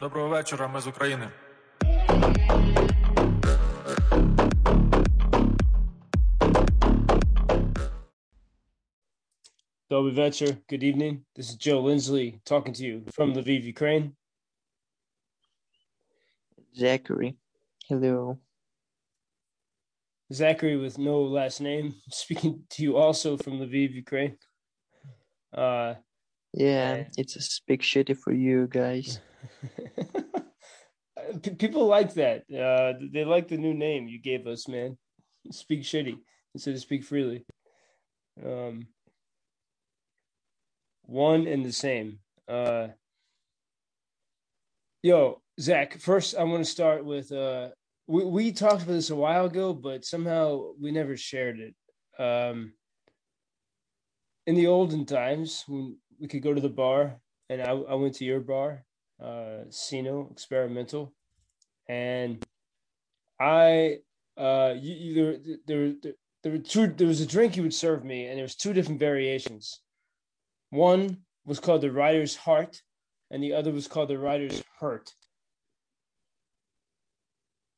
Доброго вечора, ми з України. Dobry вечер. Good evening. This is Joe Lindsley talking to you from Lviv, Ukraine. Zakhar. Hello. Zakhar with no last name, speaking to you also from Lviv, Ukraine. Uh, yeah, it's a big shitty for you guys. People like that. Uh, they like the new name you gave us, man. Speak shitty instead of speak freely. Um, one and the same. Uh, yo, Zach. First, I want to start with. Uh, we we talked about this a while ago, but somehow we never shared it. Um, in the olden times, when we could go to the bar, and I, I went to your bar, uh, Sino Experimental, and I uh you, you there, there there there were two there was a drink you would serve me and there was two different variations one was called the rider's heart and the other was called the rider's hurt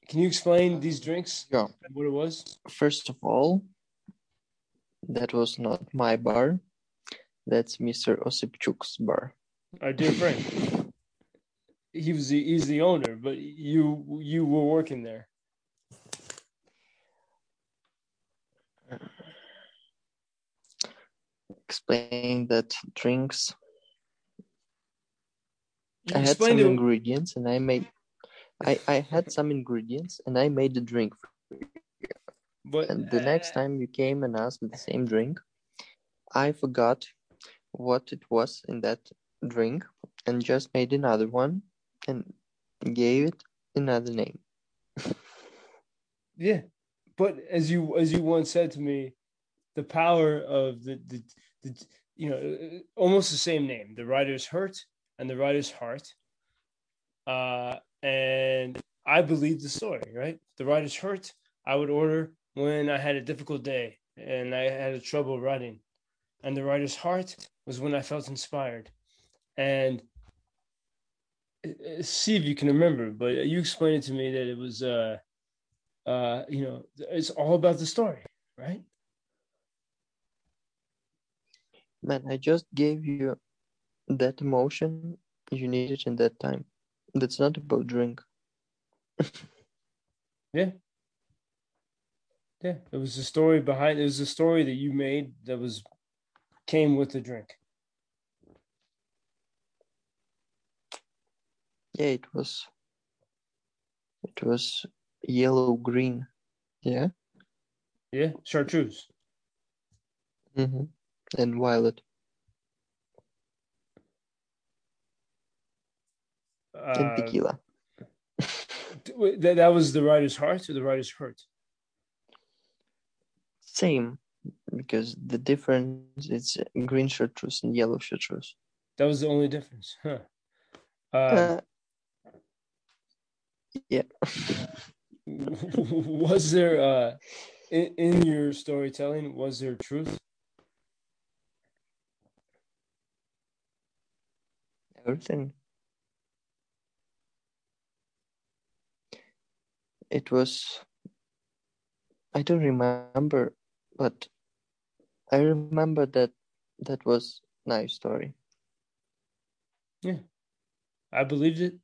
can you explain these drinks Yeah. and what it was First of all, that was not my bar. That's Mr. Osipchuk's bar. our dear friend he was the, he's the owner but you you were working there Explain that drinks. you I had some it ingredients and I made. I, I had some ingredients and I made the drink. but And the next uh, time you came and asked the same drink, I forgot what it was in that drink and just made another one and gave it another name. Yeah, but as you as you once said to me, the power of the the, the you know almost the same name, the writer's hurt and the writer's heart. Uh, and I believe the story, right? The writer's hurt. I would order when I had a difficult day and I had a trouble writing, and the writer's heart was when I felt inspired. And see if you can remember, but you explained it to me that it was uh uh, you know, it's all about the story, right? Man, I just gave you that emotion you needed in that time. That's not about drink. Yeah. Yeah. It was the story behind it was the story that you made that was came with the drink. Yeah, it was. It was yellow green. Yeah. Yeah. Chartreuse. Mm-hmm. And violet and Uh, tequila. that, that was the writer's heart or the writer's hurt? Same, because the difference is green chartreuse and yellow chartreuse. That was the only difference. Huh. Uh, Uh, yeah. was there uh in, in your storytelling was there truth? Everything. It was. I don't remember, but I remember that that was nice story. Yeah. I believed it.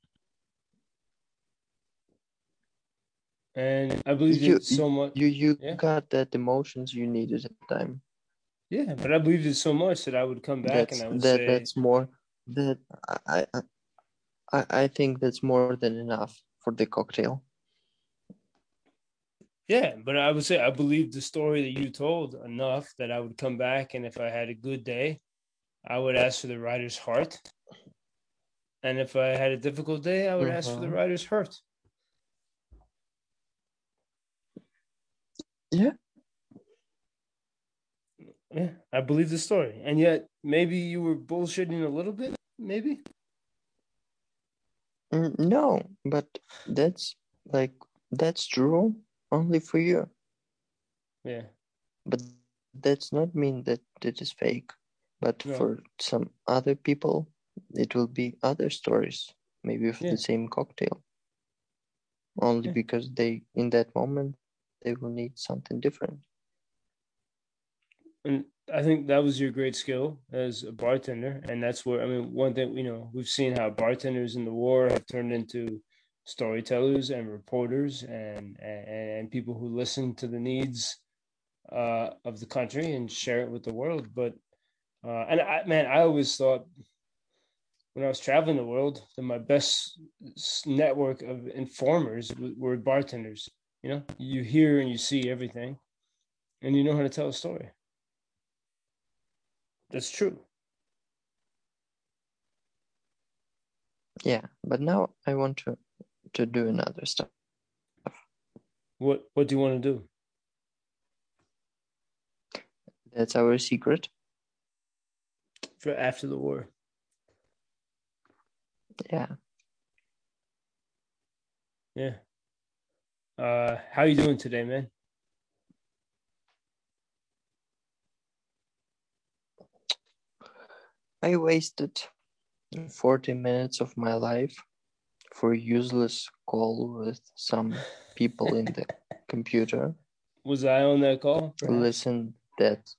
And I believed You- it so much. You you Yeah. got that emotions you needed at the time. Yeah, but I believed it so much that I would come back that's and I would that say, that's more that I, I I think that's more than enough for the cocktail. yeah, but I would say I believed the story that you told enough that I would come back and if I had a good day, I would ask for the writer's heart. And if I had a difficult day, I would ask for the Mhm. writer's hurt. Yeah. Yeah, I believe the story. And yet maybe you were bullshitting a little bit, maybe. Mm, No, but that's like that's true only for you. Yeah. But that's not mean that it is fake. But No. for some other people, it will be other stories. maybe with Yeah. the same cocktail. Only Yeah. because they in that moment they will need something different. and I think that was your great skill as a bartender, and that's where I mean one thing you know we've seen how bartenders in the war have turned into storytellers and reporters and and, and people who listen to the needs uh, of the country and share it with the world. But uh, and I man, I always thought when I was traveling the world that my best network of informers were bartenders. You know, you hear and you see everything, and you know how to tell a story. That's true. Yeah, but now I want to to do another stuff. What What do you want to do? That's our secret. for after the war. Yeah. Yeah. Uh, how you doing today, man? I wasted 40 minutes of my life for useless call with some people in the computer. Was I on that call? perhaps? Listen that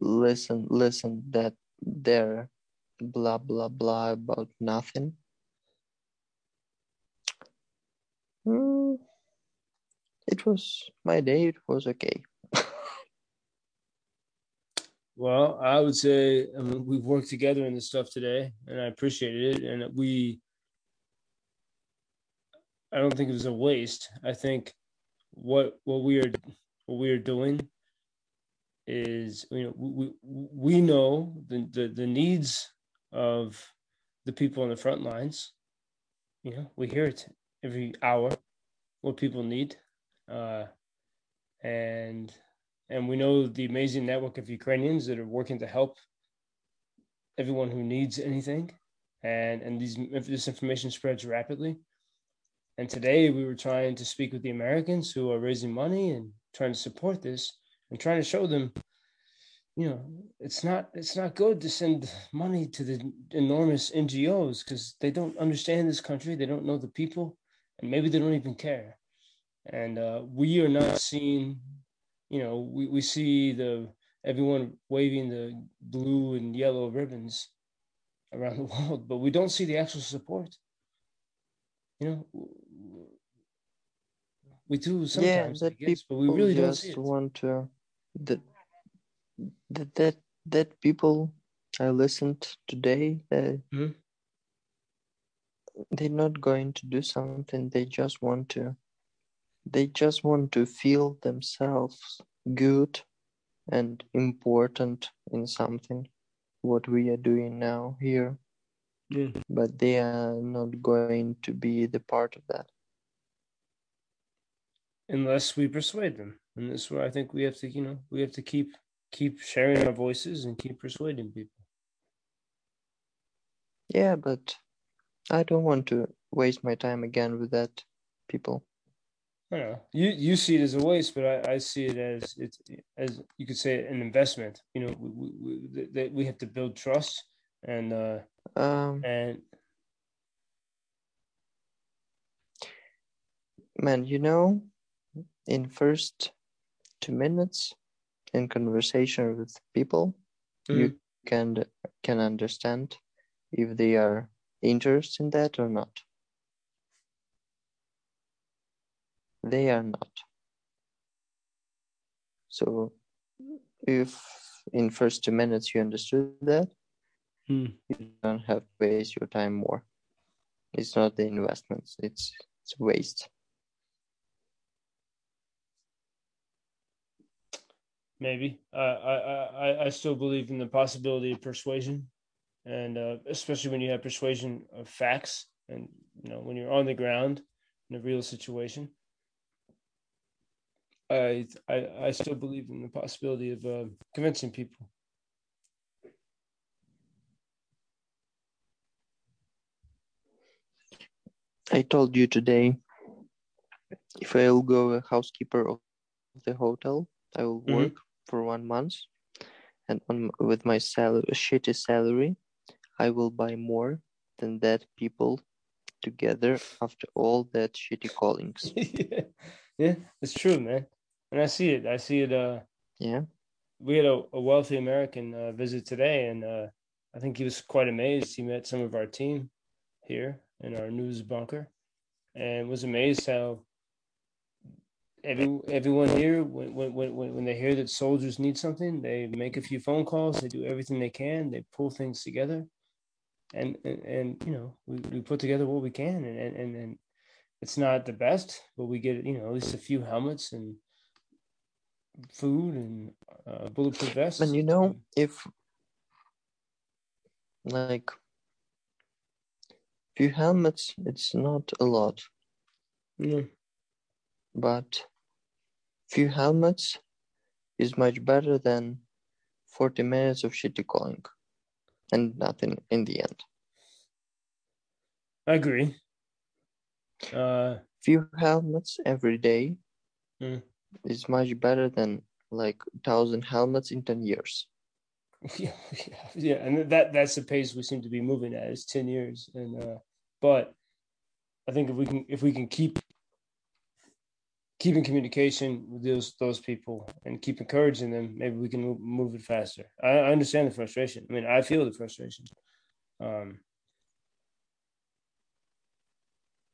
listen listen that there blah blah blah about nothing. Hmm. It was my day, it was okay. Well, I would say I mean, we've worked together in this stuff today, and I appreciated it. And we, I don't think it was a waste. I think what what we are what we are doing is you know we we know the the, the needs of the people on the front lines. You know, we hear it every hour what people need, uh, and and we know the amazing network of Ukrainians that are working to help everyone who needs anything, and and these this information spreads rapidly. And today we were trying to speak with the Americans who are raising money and trying to support this and trying to show them, you know, it's not it's not good to send money to the enormous NGOs because they don't understand this country, they don't know the people, and maybe they don't even care. And uh, we are not seeing you know, we, we see the everyone waving the blue and yellow ribbons around the world, but we don't see the actual support. You know, we do sometimes, yeah, that guess, but we people really don't just see it. want to that that that that people I listened today they Mhm. they're not going to do something they just want to they just want to feel themselves good and important in something what we are doing now here Yeah. but they are not going to be the part of that Unless we persuade them, and this is where I think we have to, you know, we have to keep keep sharing our voices and keep persuading people. yeah but i don't want to waste my time again with that people I don't know. You you see it as a waste, but I, I see it as it's as you could say an investment. You know, we we, that we have to build trust and uh um and man you know in first two minutes in conversation with people you can can understand if they are interested in that or not they are not so if in first two minutes you understood that Mm. you don't have to waste your time more it's not the investments it's it's waste maybe I I I I still believe in the possibility of persuasion, and uh, especially when you have persuasion of facts, and you know when you're on the ground in a real situation. I I I still believe in the possibility of uh, convincing people. i told you today if i'll go a housekeeper of the hotel i will Mhm. work for one month and on, with my salary shitty salary i will buy more than that people together after all that shitty callings. yeah, yeah, it's true, man. And I see it. I see it. Uh, Yeah. we had a, a wealthy American uh, visit today, and uh, I think he was quite amazed. He met some of our team here in our news bunker, and was amazed how every everyone here, when when when when they hear that soldiers need something, they make a few phone calls. They do everything they can. They pull things together, and and, and you know we, we put together what we can, and, and and and it's not the best, but we get you know at least a few helmets and food and uh, bulletproof vests. And you know, if like few helmets, it's not a lot, Yeah. but few helmets is much better than 40 minutes of shitty calling and nothing in the end. I agree. Uh, Few helmets every day Mm. Is much better than like thousand helmets in 10 years. yeah, yeah, yeah, and that that's the pace we seem to be moving at. is ten years, and uh, but I think if we can if we can keep keep in communication with those those people and keep encouraging them, maybe we can move, move it faster. I, I understand the frustration. I mean, I feel the frustration. Um,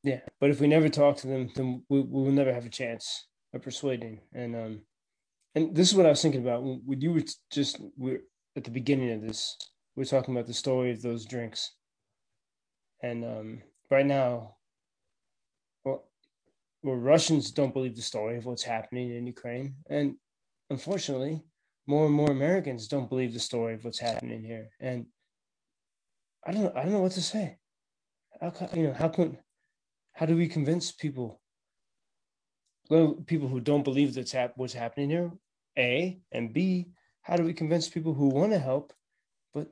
yeah, but if we never talk to them, then we, we will never have a chance of persuading. And um, and this is what I was thinking about when, you were just we're at the beginning of this. We're talking about the story of those drinks, and um, right now, well, well, Russians don't believe the story of what's happening in Ukraine, and unfortunately, more and more Americans don't believe the story of what's happening here. And I don't, I don't know what to say. How you know, how can, how do we convince people? Well, people who don't believe that's hap- what's happening here. A and B. How do we convince people who want to help, but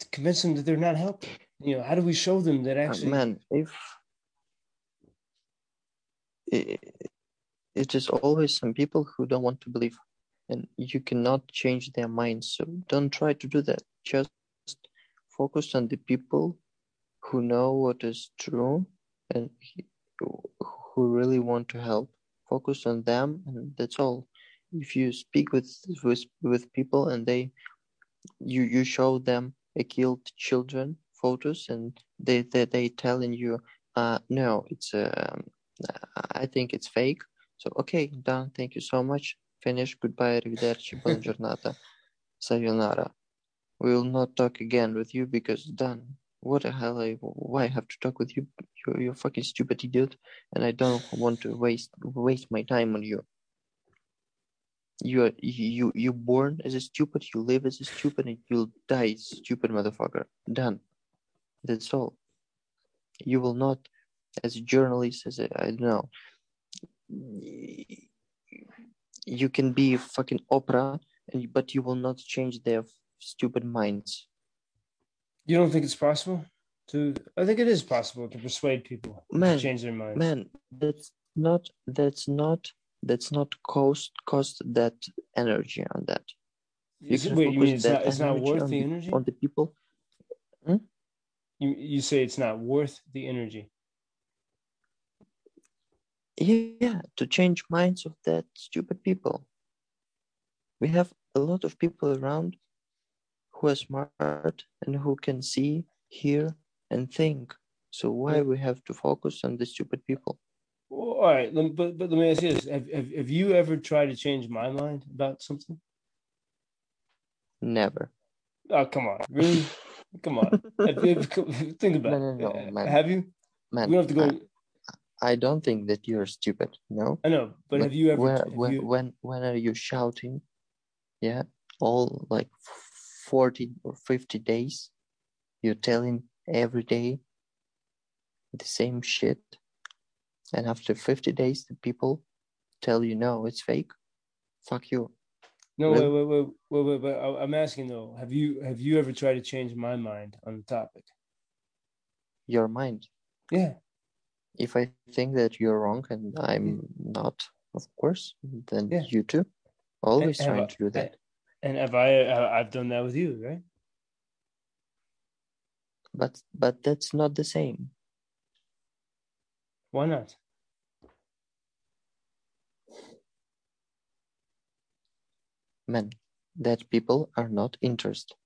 to convince them that they're not helping? You know, how do we show them that Uh, actually? man, if it, it is always some people who don't want to believe, and you cannot change their minds. So don't try to do that. Just focus on the people who know what is true and who really want to help. Focus on them, and that's all. If you speak with with, with people and they you you show them a killed children photos and they they they telling you uh no it's um I think it's fake. So okay done. Thank you so much. Finish. Goodbye. Arrivederci. Buona giornata. Sayonara. We will not talk again with you because done what the hell I, why I have to talk with you you're, you're fucking stupid idiot and I don't want to waste waste my time on you. You are you you born as a stupid you live as a stupid and you'll die stupid motherfucker. Done. That's all. You will not as a journalist as a i don't know you can be fucking opera and but you will not change their stupid minds You don't think it's possible to? I think it is possible to persuade people Man, to change their minds. man that's not that's not that's not cost cost that energy on that you Is can wait, you mean it's that not? It's not worth on the the- energy. on the people hmm? You you say it's not worth the energy. yeah to change minds of that stupid people we have a lot of people around who are smart and who can see hear and think so why we have to focus on the stupid people Well, all right, but but let me ask you this: have, have have you ever tried to change my mind about something? never Oh, come on, really? come on. Think about No, it. no, no, Uh, man. Have you? man we don't have to go. I, I don't think that you're stupid no I know, but have you ever? when, have when, you- when when are you shouting yeah all like 40 or 50 days. You're telling every day the same shit. And after 50 days the people tell you no it's fake. Fuck you. No, wait, wait, wait, wait, wait. I- I'm asking though: have you have you ever tried to change my mind on the topic? your mind? Yeah. if i think that you're wrong and i'm not of course then Yeah. you too. Always Have trying I- to do that And have I? Uh, I've done that with you, right? but but that's not the same Why not? Man, that people are not interested.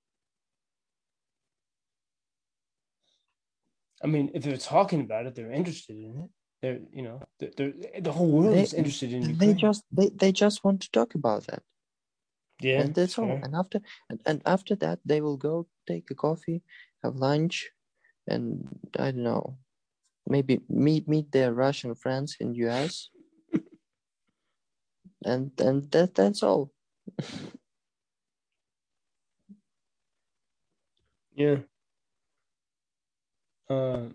I mean, if they're talking about it, they're interested in it. They're, you know, they're, they're, the whole world They- is interested in Ukraine. They just they, they just want to talk about that. Yeah, and that's all. And after and, and after that they will go take a coffee, have lunch, and I don't know, maybe meet meet their Russian friends in US. and and that that's all. Yeah. Uh,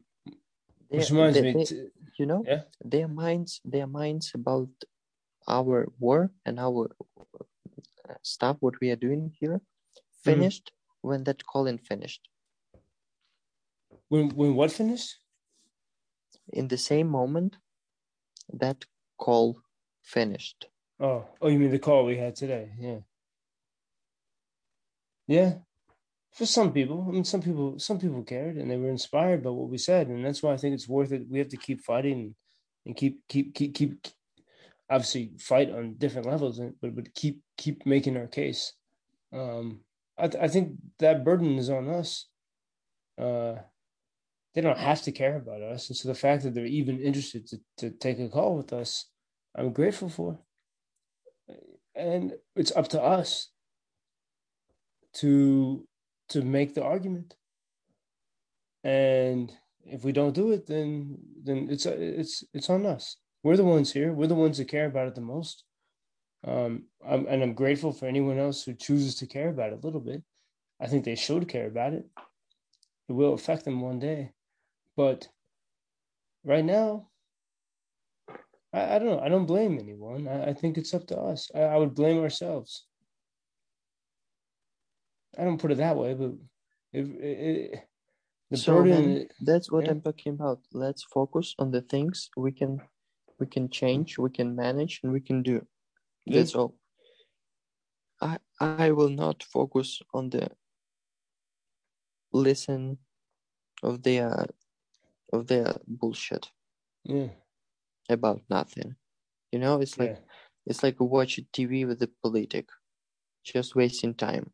which reminds they- me, they- you know, Yeah. their minds their minds about our war and our stuff what we are doing here mhm. finished when that calling finished. when when what finished? In the same moment that call finished. Oh, oh, you mean the call we had today? Yeah, yeah. For some people, I mean, some people, some people cared and they were inspired by what we said, and that's why I think it's worth it. We have to keep fighting and keep, keep, keep, keep. Obviously, fight on different levels, but but keep keep making our case. Um, I th- I think that burden is on us. Uh, they don't have to care about us, and so the fact that they're even interested to to take a call with us, I'm grateful for and it's up to us to to make the argument and if we don't do it then then it's it's it's on us we're the ones here we're the ones that care about it the most um I'm, and i'm grateful for anyone else who chooses to care about it a little bit i think they should care about it it will affect them one day but right now I, I don't know. I don't blame anyone. I, I think it's up to us. I, I would blame ourselves. I don't put it that way, but if it, the so burden, that's what yeah. I'm talking about. Let's focus on the things we can we can change, we can manage, and we can do. Yeah. That's all. I I will not focus on the listen of their uh, of their bullshit yeah, about nothing. You know, it's like yeah, it's like watching TV with the politic, just wasting time.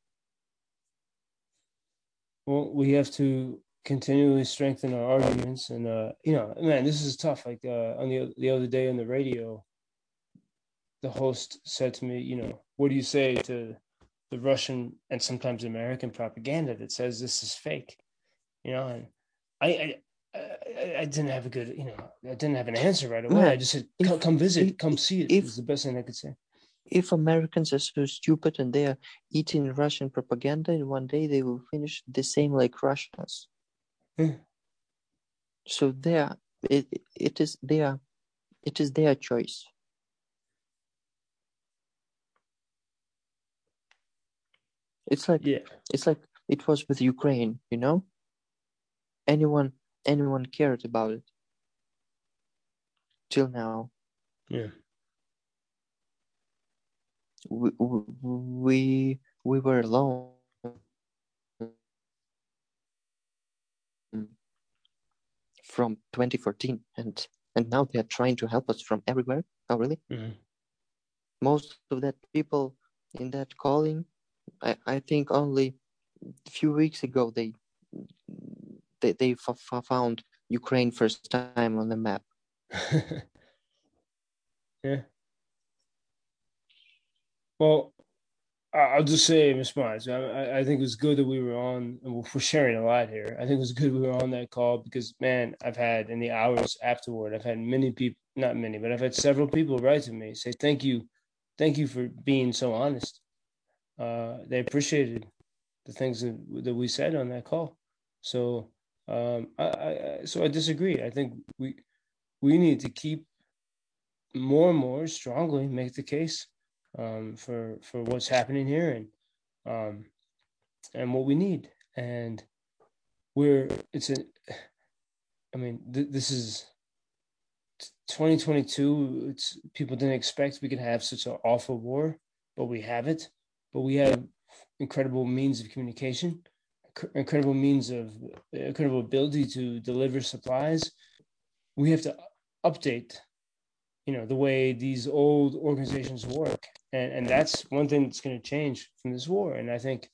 well, we have to continually strengthen our arguments, and uh, you know, man, this is tough. Like uh, on the the other day on the radio, the host said to me, you know, what do you say to the Russian and sometimes American propaganda that says this is fake? You know, and I I, I, I didn't have a good, you know, I didn't have an answer right away. Man, I just said, come, if- come visit, if- come see it. if- is the best thing I could say. If Americans are so stupid and they are eating Russian propaganda, and one day they will finish the same like Russians. So they are, it, it is their it is their choice. It's like Yeah, it's like it was with Ukraine, you know. Anyone anyone cared about it till now. yeah, We we we were alone from 2014, and and now they are trying to help us from everywhere. Oh, really? mhm. most of that people in that calling i, I think only a few weeks ago they they, they f- f- found ukraine first time on the map yeah. Well, I'll just say in response, I, I- think it was good that we were on, we're sharing a lot here. I think it was good we were on that call because, man, I've had in the hours afterward, I've had many people, not many, but I've had several people write to me say, thank you, thank you for being so honest. Uh, they appreciated the things that, that we said on that call. So, um, I, I- so I disagree. I think we, we need to keep more and more strongly make the case um, for for what's happening here and um, and what we need. And we're it's a, I mean, th- this is 2022. It's people didn't expect we could have such an awful war, but we have it. But we have incredible means of communication, incredible means of incredible ability to deliver supplies. We have to update, you know, the way these old organizations work, and and that's one thing that's going to change from this war. And I think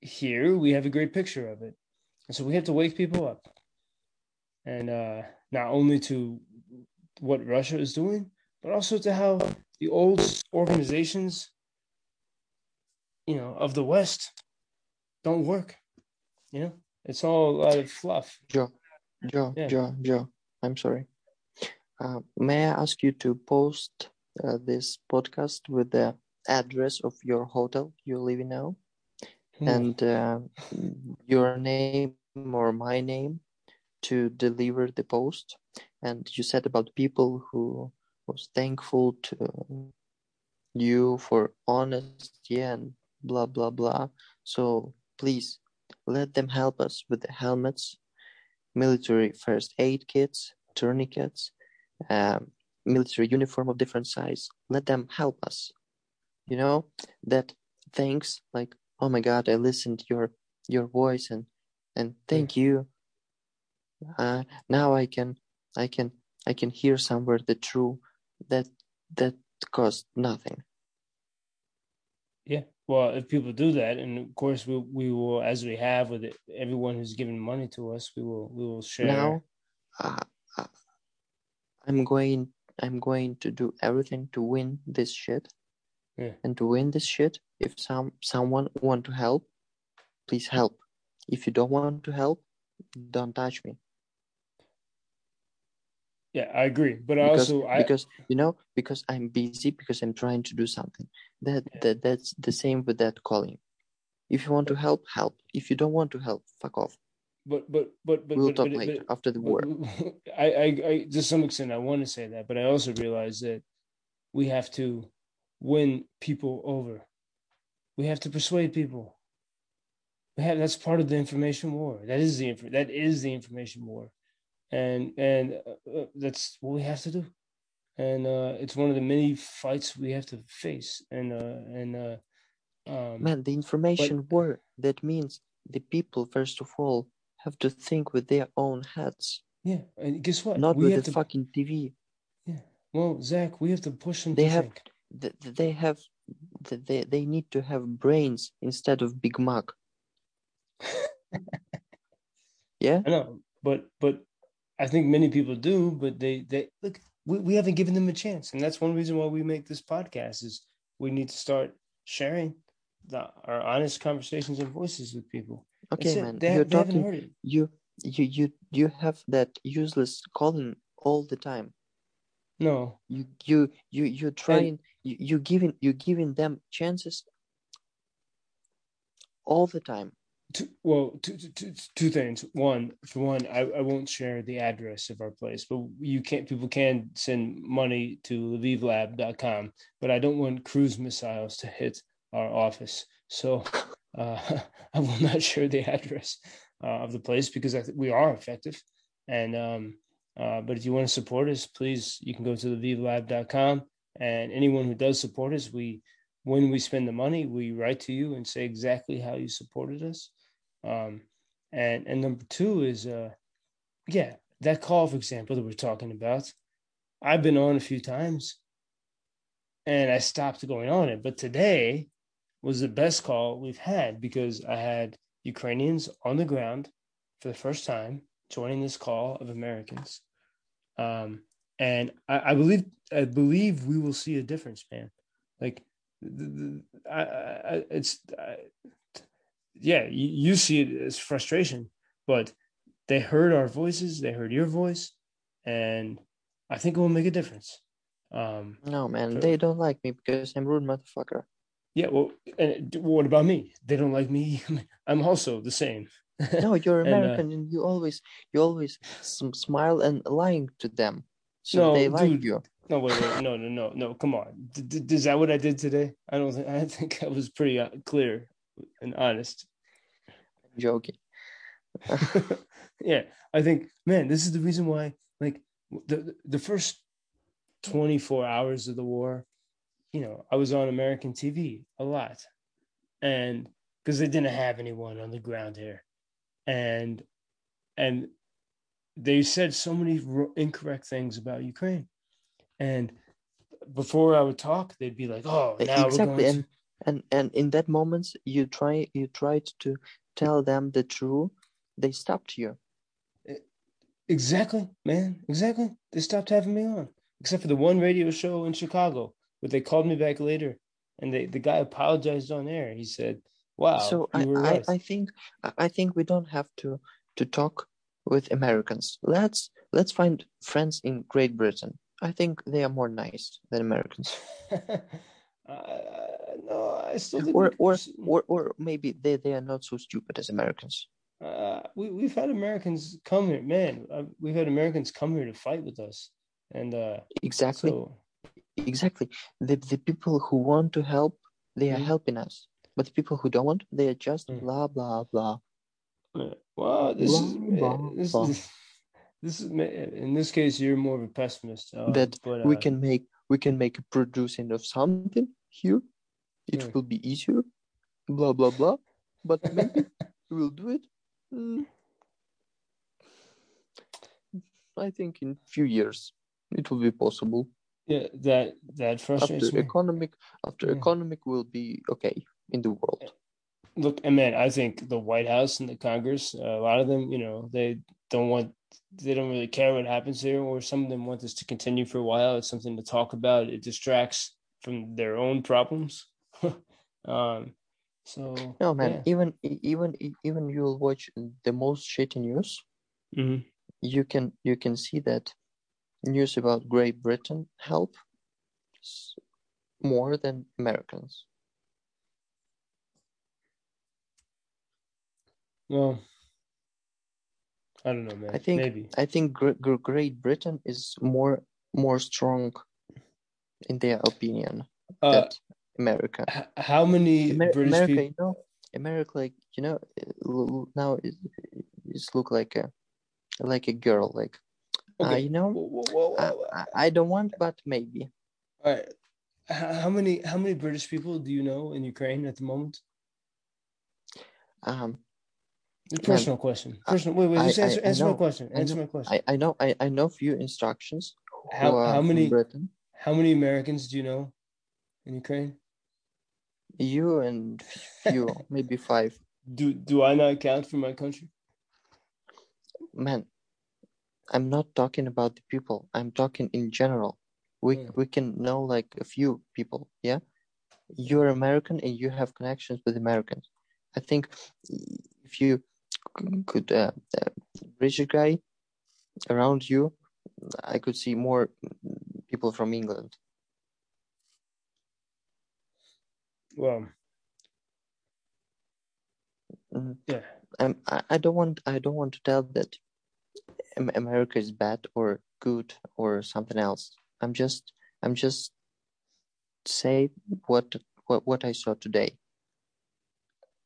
here we have a great picture of it, and so we have to wake people up, and uh, not only to what Russia is doing, but also to how the old organizations, you know, of the West don't work. You know, it's all a lot of fluff. Joe, Joe, Yeah. Joe, Joe. I'm sorry. Uh, may I ask you to post this podcast with the address of your hotel you live in now Hmm. and uh, your name or my name to deliver the post? And you said about people who was thankful to you for honesty and blah blah blah. So please let them help us with the helmets, military first aid kits, tourniquets, um, military uniform of different size. Let them help us. You know that thanks like oh my god I listened your your voice and and thank you. Uh, now I can I can I can hear somewhere the true that that cost nothing. Yeah. Well, if people do that, and of course we we will, as we have with it, everyone who's given money to us, we will we will share. Now, uh, uh, I'm going. I'm going to do everything to win this shit. Yeah. And to win this shit, if some someone want to help, please help. If you don't want to help, don't touch me. Yeah, I agree. But I Because also I because you know because I'm busy because I'm trying to do something. That Yeah. that that's the same with that calling. If you want to help, help. If you don't want to help, fuck off. But but but but we'll but, talk but, later but, after the war. I, I I to some extent I want to say that, but I also realize that we have to win people over. We have to persuade people. We have that's part of the information war. That is the that is the information war, and and uh, uh, that's what we have to do. And uh, it's one of the many fights we have to face. And uh, and uh, um, Man, the information war, that means the people, first of all, have to think with their own heads, yeah. And guess what? not we with the to. fucking TV. Yeah. Well, Zach, we have to push them They to have- think. Th- th- They have, th- they, they need to have brains instead of Big Mac. yeah? I know, but but I think many people do, but they they look. We, we haven't given them a chance, and that's one reason why we make this podcast. Is we need to start sharing the, our honest conversations and voices with people. Okay, man. You're talking, you, you, you, you have that useless calling all the time. No, You, you, you, you're trying, you, you giving, you giving them chances all the time. two, well, two, two, two, things. One, for one, I, I won't share the address of our place, but you can't. People can send money to LvivLab.com, but I don't want cruise missiles to hit our office, so uh, I will not share the address uh, of the place because think we are effective. And um, uh, but if you want to support us, please you can go to LvivLab.com, and anyone who does support us, we when we spend the money, we write to you and say exactly how you supported us. Um, and and number two is uh, yeah, that call, for example, that we're talking about. I've been on a few times, and I stopped going on it. But today was the best call we've had because I had Ukrainians on the ground for the first time joining this call of Americans. Um, and I, I believe I believe we will see a difference, man. Like, the, the, I, I, it's I, yeah, you, you see it as frustration, but they heard our voices, they heard your voice, and I think it will make a difference. Um, No, man, So- they don't like me because I'm rude motherfucker. Yeah, well, and what about me? They don't like me. I'm also the same. No, you're And, uh, American and you always, you always smile and lying to them, so No, they like dude. you. No, wait, wait, no, no, no, no. Come on, D- is that what I did today? I don't think. I think I was pretty uh, clear and honest. I'm joking. yeah, I think, man, this is the reason why. Like the the first twenty four hours of the war, you know, I was on American TV a lot, and because they didn't have anyone on the ground here, and and they said so many incorrect things about Ukraine, and before I would talk, they'd be like, "Oh, now exactly. we're going and and and in that moment you try you tried to tell them the truth. They stopped you. Exactly, man, exactly." They stopped having me on, except for the one radio show in Chicago, where they called me back later, and they, the guy apologized on air. He said, "Wow, so I, I i think i I think we don't have to to talk with americans. Let's let's find friends in great britain. I think they are more nice than americans. Uh, no, I still think or or or, or maybe they, they are not so stupid as americans. Uh, we we've had Americans come here, man. Uh, we've had Americans come here to fight with us, and uh, exactly. so exactly the, the people who want to help they are Mhm. helping us but the people who don't want they are just Mm. blah blah blah uh, well, this is Blah, blah, this blah. is this is in this case you're more of a pessimist. Uh, that but we uh, can make we can make a producing of something here it Yeah. will be easier blah blah blah but maybe we'll do it Mm. i think in few years it will be possible yeah, that that frustrates after me. economic after Yeah. economic will be okay in the world Look, and man, I think the White House and the Congress, uh, a lot of them, you know, they don't want, they don't really care what happens here, or some of them want this to continue for a while. It's something to talk about. It distracts from their own problems. um, so no man yeah. even even even you'll watch the most shitty news Mhm. you can you can see that news about Great Britain help more than Americans. Well, I don't know, man. I think maybe. I think Gr- Gr- Great Britain is more more strong in their opinion Uh, than America. how many Amer- British America, people? you know, America, like you know, now it, it's look like a like a girl, like uh, you know, Whoa, whoa, whoa, I. I, I don't want, but maybe. All right. How many how many British people do you know in Ukraine at the moment? Um, personal question. I- Personal. Wait, wait. I- Just I- answer, I answer my question. Answer know, my question. I, I know I, I know few instructions. How- how many- Britain? How many Americans do you know in Ukraine? You and few, maybe five. Do do I not count for my country? Man, I'm not talking about the people. I'm talking in general. We Mm. we can know like a few people. Yeah, you're American and you have connections with Americans. I think if you could uh, uh, reach a guy around you, I could see more people from England. Well, Mhm. yeah. Um, I, I don't want I don't want to tell that America is bad or good or something else. I'm just I'm just say what what what I saw today.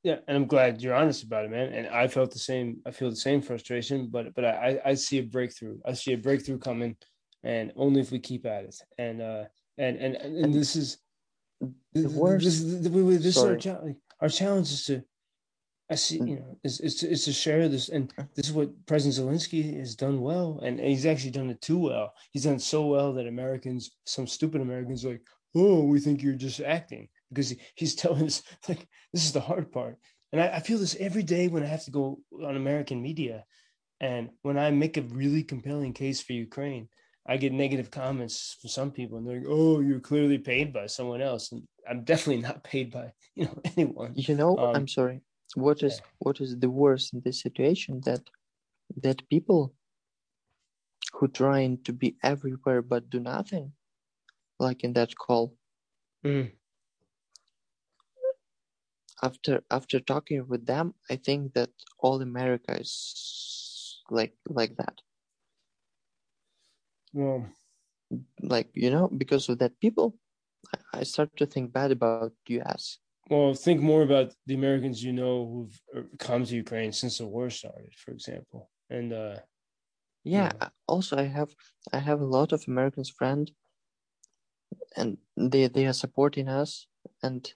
Yeah, and I'm glad you're honest about it, man. And I felt the same. I feel the same frustration, but but I I see a breakthrough. I see a breakthrough coming, and only if we keep at it. And uh and and and, And this is the worst- This, this, this is our challenge. Our challenge is to. I see, Mm. you know, it's, it's, to, is to share this, and this is what President Zelensky has done well, and he's actually done it too well. He's done so well that Americans, some stupid Americans, are like, oh, we think you're just acting because he, he's telling us like this is the hard part, and I, I feel this every day when I have to go on American media, and when I make a really compelling case for Ukraine, I get negative comments from some people, and they're like, "Oh, you're clearly paid by someone else," and I'm definitely not paid by you know anyone. You know, Um, I'm sorry. What is what is the worst in this situation that that people who trying to be everywhere but do nothing, like in that call. Mm. After after talking with them, I think that all America is like like that. Well, Like you know, because of that people, I, I start to think bad about US. Well, think more about the Americans you know who've uh, come to Ukraine since the war started, for example, and uh, yeah Yeah. also i have i have a lot of americans friend and they they are supporting us and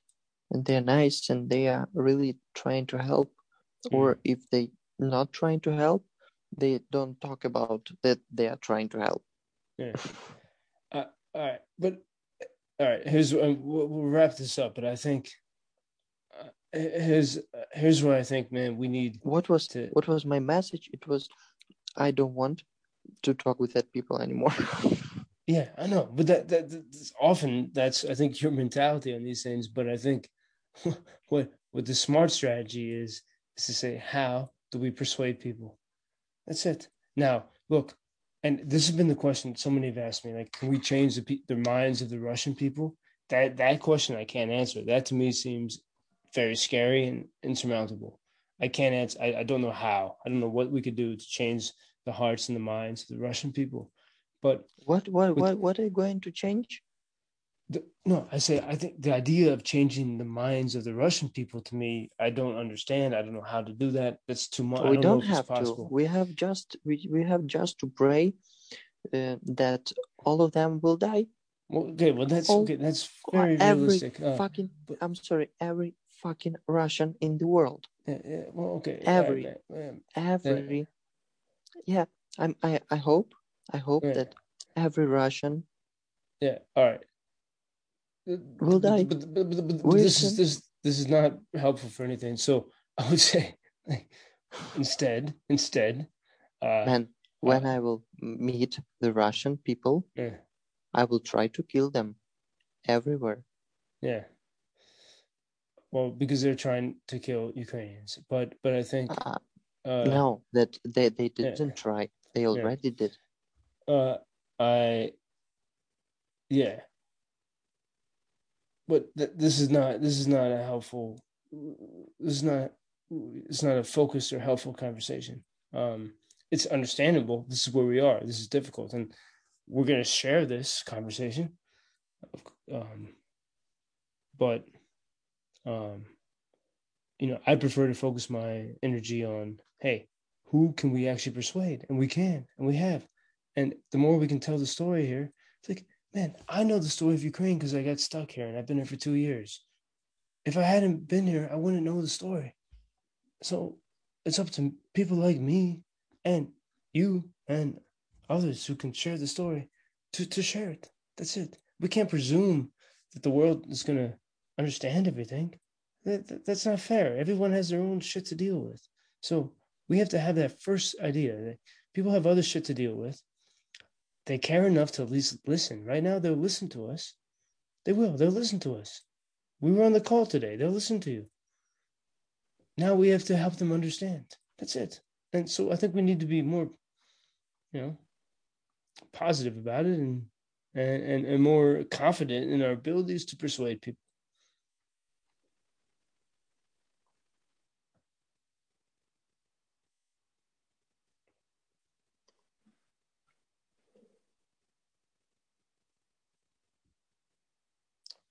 and they're nice and they are really trying to help or if they not trying to help they don't talk about that they are trying to help. Yeah. Uh, all right, but all right. Here's um, we'll, we'll wrap this up. But I think here's here's what I think, man. We need What was to. what was my message? It was, I don't want to talk with that people anymore. Yeah, I know, but that, that that's often that's I think your mentality on these things. But I think what what the smart strategy is is to say how do we persuade people? That's it. Now look, and this has been the question so many have asked me: like, can we change the pe- the minds of the Russian people? That that question I can't answer. That to me seems very scary and insurmountable. I can't answer. I, I don't know how. I don't know what we could do to change the hearts and the minds of the Russian people. But what what With- what what are you going to change? the, no, I say I think the idea of changing the minds of the Russian people to me, I don't understand. I don't know how to do that. That's too much. I we don't, don't if have to. We have just we, we have just to pray uh, that all of them will die. Well, okay, well that's all- okay. That's very every realistic. Uh, fucking but- I'm sorry, every fucking Russian in the world. yeah, yeah, well, okay. every- uh, uh, Every yeah, I'm I, I hope I hope that every Russian yeah. All right. Will die. But, but, but, but, but this is this this is not helpful for anything. So I would say, like, instead, instead, uh, man. When I will meet the Russian people, yeah, I will try to kill them everywhere. yeah. Well, because they're trying to kill Ukrainians, but but I think Uh, uh, no, that they, they didn't try. They already did. Uh, I, yeah, but th- this is not this is not a helpful. This is not it's not a focused or helpful conversation. Um, it's understandable. This is where we are. This is difficult, and we're going to share this conversation. Um, but, um, you know, I prefer to focus my energy on, hey, who can we actually persuade? And we can, and we have. And the more we can tell the story here, it's like, man, I know the story of Ukraine because I got stuck here and I've been here for two years. If I hadn't been here, I wouldn't know the story. So it's up to people like me and you and others who can share the story to, to share it. That's it. We can't presume that the world is going to understand everything. That, that- that's not fair. Everyone has their own shit to deal with. So we have to have that first idea that people have other shit to deal with. They care enough to at least listen. Right now, they'll listen to us. They will. They'll listen to us. We were on the call today. They'll listen to you. Now we have to help them understand. That's it. And so I think we need to be more, you know, positive about it and and and, and more confident in our abilities to persuade people.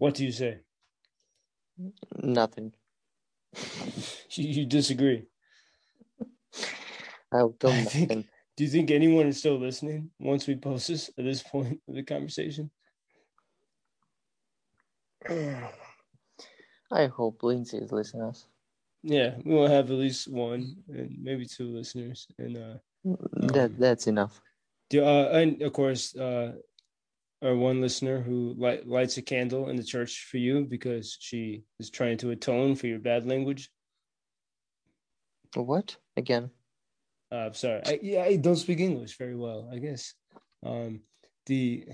What do you say? Nothing. You, you disagree? I think- nothing. Do you think anyone is still listening once we post this at this point of the conversation? I hope Lindsay is listening us. Yeah, we will have at least one and maybe two listeners. And uh, that Um, that's enough. do, uh and of course, uh, our one listener who light, lights a candle in the church for you because she is trying to atone for your bad language. What again? Uh, sorry, I, yeah, I don't speak English very well. I guess um, the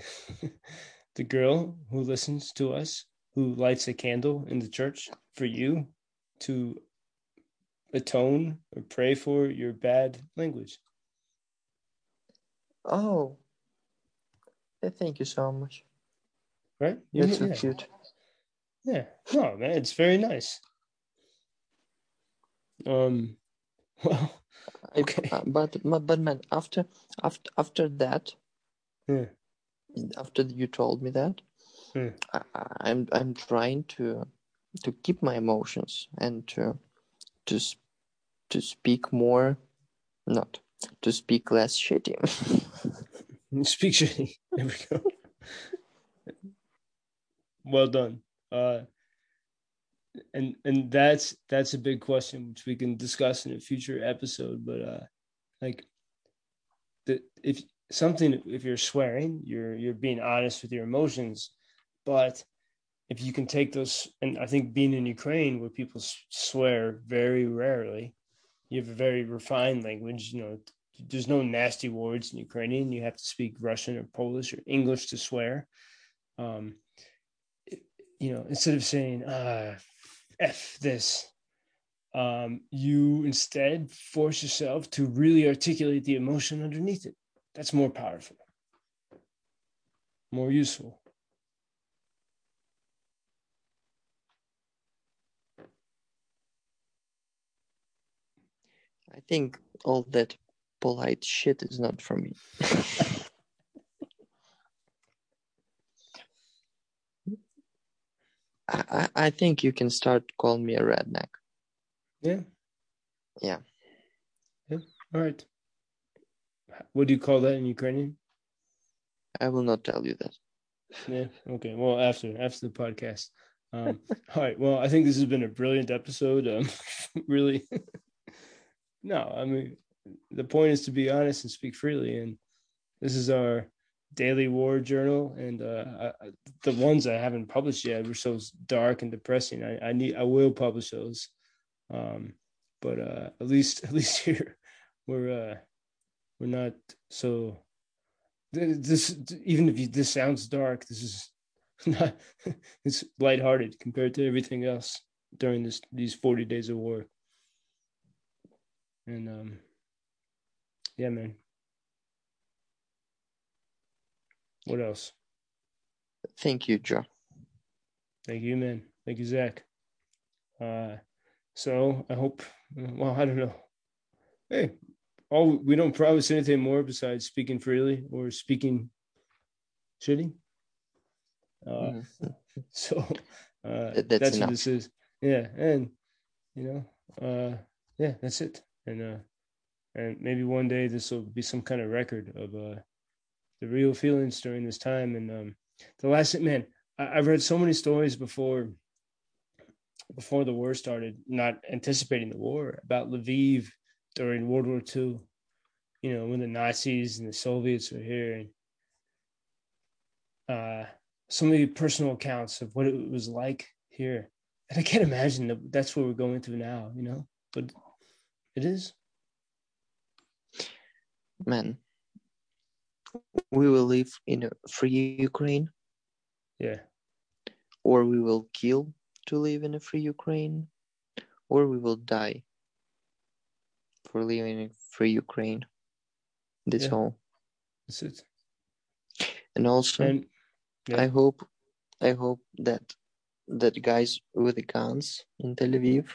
the girl who listens to us, who lights a candle in the church for you to atone or pray for your bad language. Oh, thank you so much. Right? You're so yeah. cute. Yeah. No, man, it's very nice. Um. Well. I- Okay. uh, but but but man, after after after that, Yeah. after you told me that, Hmm. I, I'm I'm trying to to keep my emotions and to to to speak more, not to speak less shitty. Speak shitty. There we go. well done. Uh, and and that's that's a big question which we can discuss in a future episode. But uh, like, that if something if you're swearing, you're you're being honest with your emotions, but if you can take those and I think being in Ukraine where people swear very rarely, you have a very refined language, you know, there's no nasty words in Ukrainian. You have to speak Russian or Polish or English to swear. Um, you know, instead of saying uh, "f this," um, you instead force yourself to really articulate the emotion underneath it. That's more powerful, more useful. I think all that polite shit is not for me. I, I think you can start calling me a redneck. Yeah. Yeah. Yeah. All right. What do you call that in Ukrainian? I will not tell you that. Yeah. Okay. Well, after after the podcast. Um, all right. Well, I think this has been a brilliant episode. Um, really. no, I mean, the point is to be honest and speak freely, and this is our daily war journal. And uh, I, the ones i haven't published yet were so dark and depressing. I, I need i will publish those. Um, but uh, at least at least here we're uh, we're not so this even if you, this sounds dark this is not it's lighthearted compared to everything else during this these 40 days of war. And um yeah man. What else? Thank you, Joe. thank you man. Thank you zach. Uh so i hope well i don't know. Hey all we don't promise anything more besides speaking freely or speaking shitty. Uh Mhm. so uh that's, that's what this is. Yeah and you know uh yeah that's it. And uh and maybe one day this will be some kind of record of uh the real feelings during this time. And um the last man I, i've read so many stories before before the war started not anticipating the war about lviv during world war ii you know when the nazis and the soviets were here. And uh so many personal accounts of what it was like here. And i can't imagine that that's what we're going through now you know but it is Man, we will live in a free Ukraine, yeah or we will kill to live in a free Ukraine, or we will die for living in free Ukraine. That's Yeah. all. that's it And also, and yeah. I hope, I hope that that guys with the guns in Tel Aviv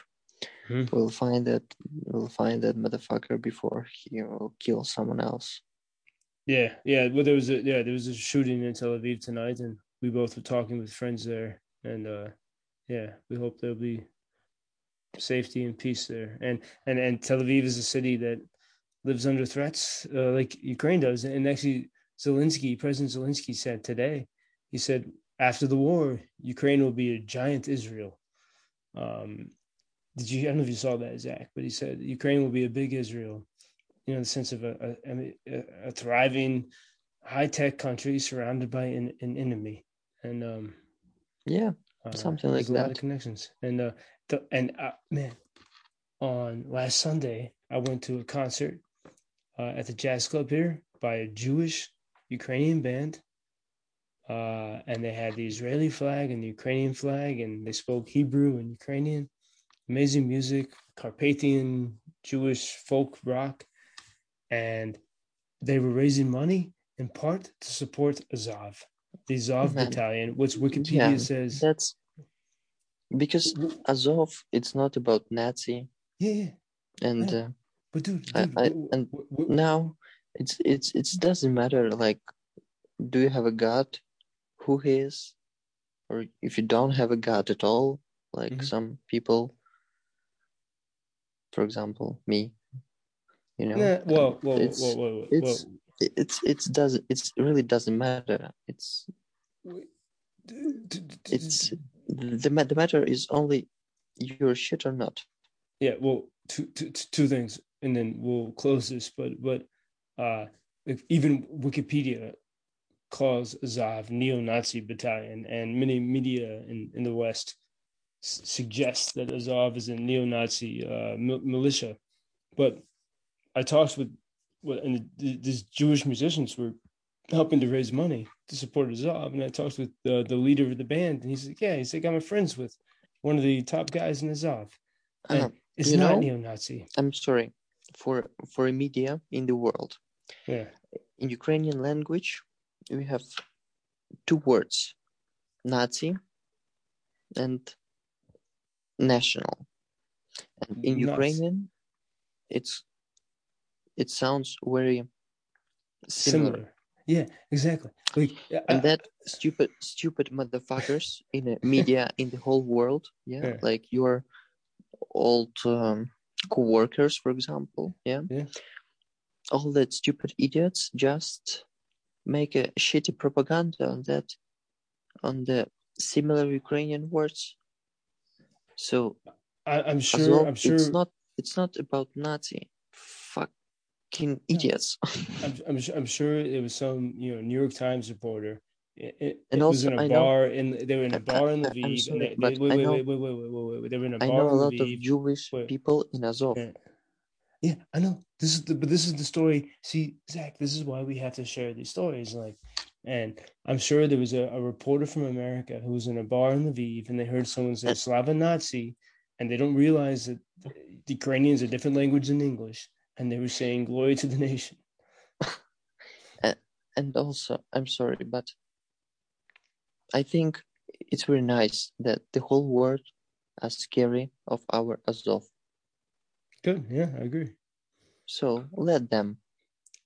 Mhm. will find that we'll find that motherfucker before he will kill someone else. Yeah, yeah. Well, there was a yeah, there was a shooting in Tel Aviv tonight, and we both were talking with friends there, and uh, yeah, we hope there'll be safety and peace there. And and and Tel Aviv is a city that lives under threats, uh, like Ukraine does. And actually, Zelensky, President Zelensky, said today, he said after the war, Ukraine will be a giant Israel. Um, did you? I don't know if you saw that, Zach, but he said Ukraine will be a big Israel you know, the sense of a, a, a, thriving, high tech country surrounded by an, an enemy, and um, Yeah, uh, Something like a lot that. of connections. And uh, the, and uh, man, on last Sunday, I went to a concert uh, at the jazz club here by a Jewish Ukrainian band. Uh, and they had the Israeli flag and the Ukrainian flag, and they spoke Hebrew and Ukrainian. Amazing music, Carpathian Jewish folk rock, and they were raising money in part to support Azov, the Azov Man. battalion, which Wikipedia Yeah, says. that's because Azov. It's not about Nazi, Yeah, yeah, and Yeah. uh, but dude, I- dude I- w- and w- w- now it's it's it doesn't matter. Like, do you have a god? Who he is, or if you don't have a god at all, like Mhm. some people, for example, me. You know, whoa, whoa, whoa, it's- whoa, whoa, whoa, it's- it's it's doesn't it's really doesn't matter. It's it's the the matter is only you're shit or not. yeah well two, two, two things and then we'll close this but but uh if even Wikipedia calls Azov neo-Nazi battalion, and many media in, in the West s- suggest that Azov is a neo-Nazi uh, mil- militia. But I talked with, with and th- these Jewish musicians were helping to raise money to support Azov, and I talked with the, the leader of the band, and he's like, "Yeah, he's like, I'm friends with one of the top guys in Azov." And Uh, it's not know- neo-Nazi. I'm sorry for for a media in the world. Yeah. In Ukrainian language, we have two words: Nazi and national. And in Nuts. Ukrainian, it's it sounds very similar. similar. Yeah, exactly. Like, And I- that stupid, stupid motherfuckers in the media in the whole world, yeah, Yeah. like your old um, co-workers, for example, yeah, Yeah. all that stupid idiots just make a shitty propaganda on that, on the similar Ukrainian words. So I, I'm sure. I'm sure. it's not, it's not about Nazi, fucking idiots. I'm, I'm, I'm sure it was some you know New York Times reporter. It, it, And it was also, in a I know- bar in they were in a bar in I- Lviv. sorry, they, they, wait, I wait, know- wait, wait, wait, wait, wait, wait. They were in a bar I know a lot of Jewish Wait. people in Azov. Yeah. Yeah, I know. This is the but this is the story. See, Zach, this is why we have to share these stories. Like, and I'm sure there was a, a reporter from America who was in a bar in Lviv and they heard someone say Slava Nazi, and they don't realize that the Ukrainians is a different language than English, and they were saying glory to the nation. and also i'm sorry but i think it's very nice that the whole world are scary of our azov Good, yeah, I agree. so let them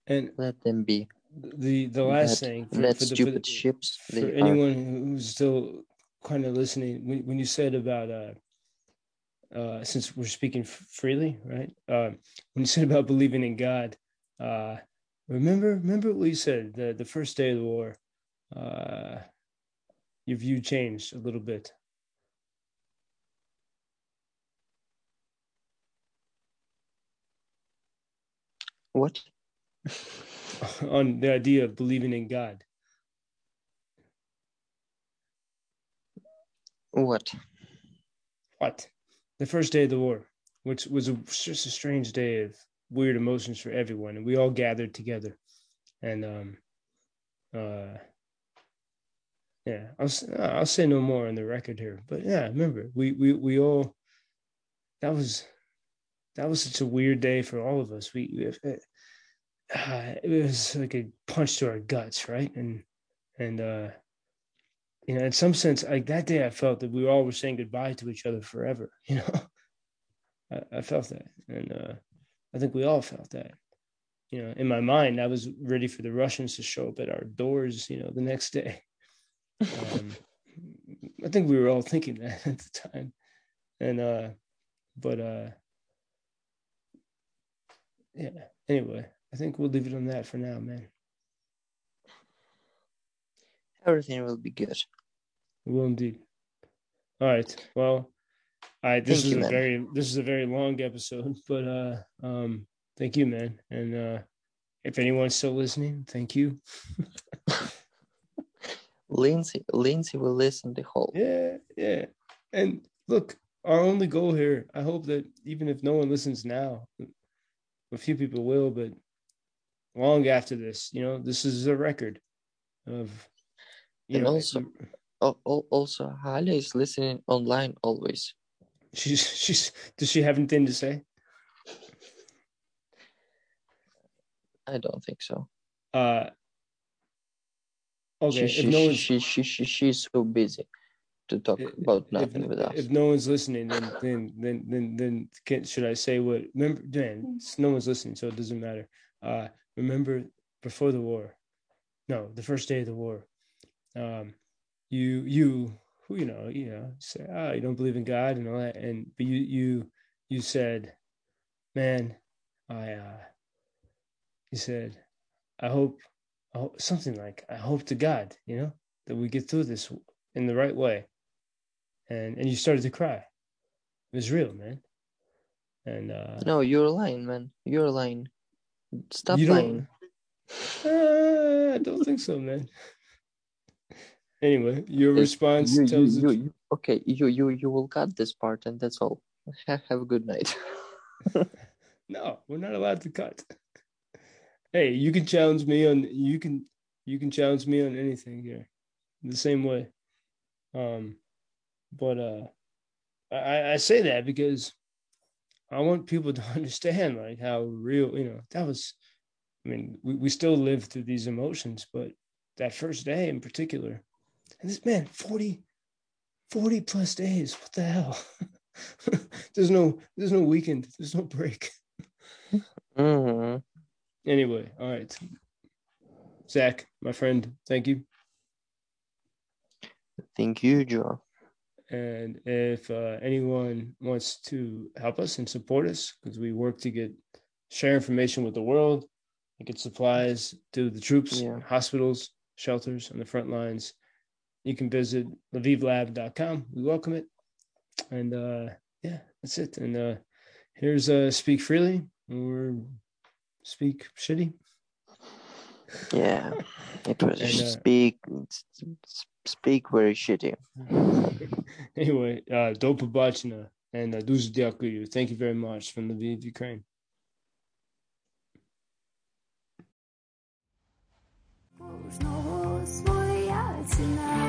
And let them be the the last That- thing let the- stupid ships for are anyone who's still kind of listening when, when you said about uh uh since we're speaking f- freely right? Uh when you said about believing in god uh remember remember what you said the the first day of the war uh your view changed a little bit. What on the idea of believing in god. What? What? The first day of the war which was a, just a strange day of weird emotions for everyone and we all gathered together. And um uh yeah i'll uh, i'll say no more on the record here but yeah remember we we we all that was that was such a weird day for all of us. We it, uh, it was like a punch to our guts right? And and uh you know in some sense like that day i felt that we all were saying goodbye to each other forever you know? I, I felt that. And uh i think we all felt that. You know in my mind i was ready for the russians to show up at our doors you know the next day. Um i think we were all thinking that at the time. And uh but uh yeah anyway i think we'll leave it on that for now man everything will be good We will indeed. All right. Well, all right. This Thank is you, a man. very this is a very long episode, but uh, um, thank you, man. And uh, if anyone's still listening, thank you. lindsay lindsay will listen the whole Yeah, yeah. And look, our only goal here. I hope that even if no one listens now, a few people will, but long after this, you know, this is a record of. You And know, also- also Halia is listening online always she's she's does she have anything to say? i don't think so Uh, okay, she, if she, no one's she, she, she, she's so busy to talk if- about if, nothing with us if no one's listening, then then then then then can, should I say what? Remember, Dan, no one's listening, so it doesn't matter. Uh, remember before the war, no, the first day of the war, um, you you who you know you know say ah you don't believe in God and all that, and but you you you said, man, I uh, you said, I hope, I hope something like I hope to God, you know, that we get through this in the right way. And and you started to cry. It was real, man. And uh no you're lying man. You're lying stop you don't Uh, I don't think so, man. Anyway, your response You, tells you, you, okay, you, you, you will cut this part, and that's all. Have a good night. No, we're not allowed to cut. Hey, you can challenge me on you can you can challenge me on anything here. The same way. Um but uh I, I say that because I want people to understand like how real, you know, that was I mean, we, we still live through these emotions, but that first day in particular, and this man, 40, 40 plus days. What the hell? there's no there's no weekend, there's no break. hmm Anyway, all right. Zach, my friend, thank you. Thank you, Joe. And if uh, anyone wants to help us and support us, because we work to get share information with the world and get supplies to the troops, Yeah. hospitals, shelters on the front lines, you can visit lvivlab.com. We welcome it. And uh, yeah, that's it. And uh, here's uh, Speak Freely or Speak Shitty. Yeah, it was And, uh, speak speak very shitty. anyway, uh, до побачення and uh, дуже дякую. Thank you very much from Lviv, Ukraine. Кожного своя ціна.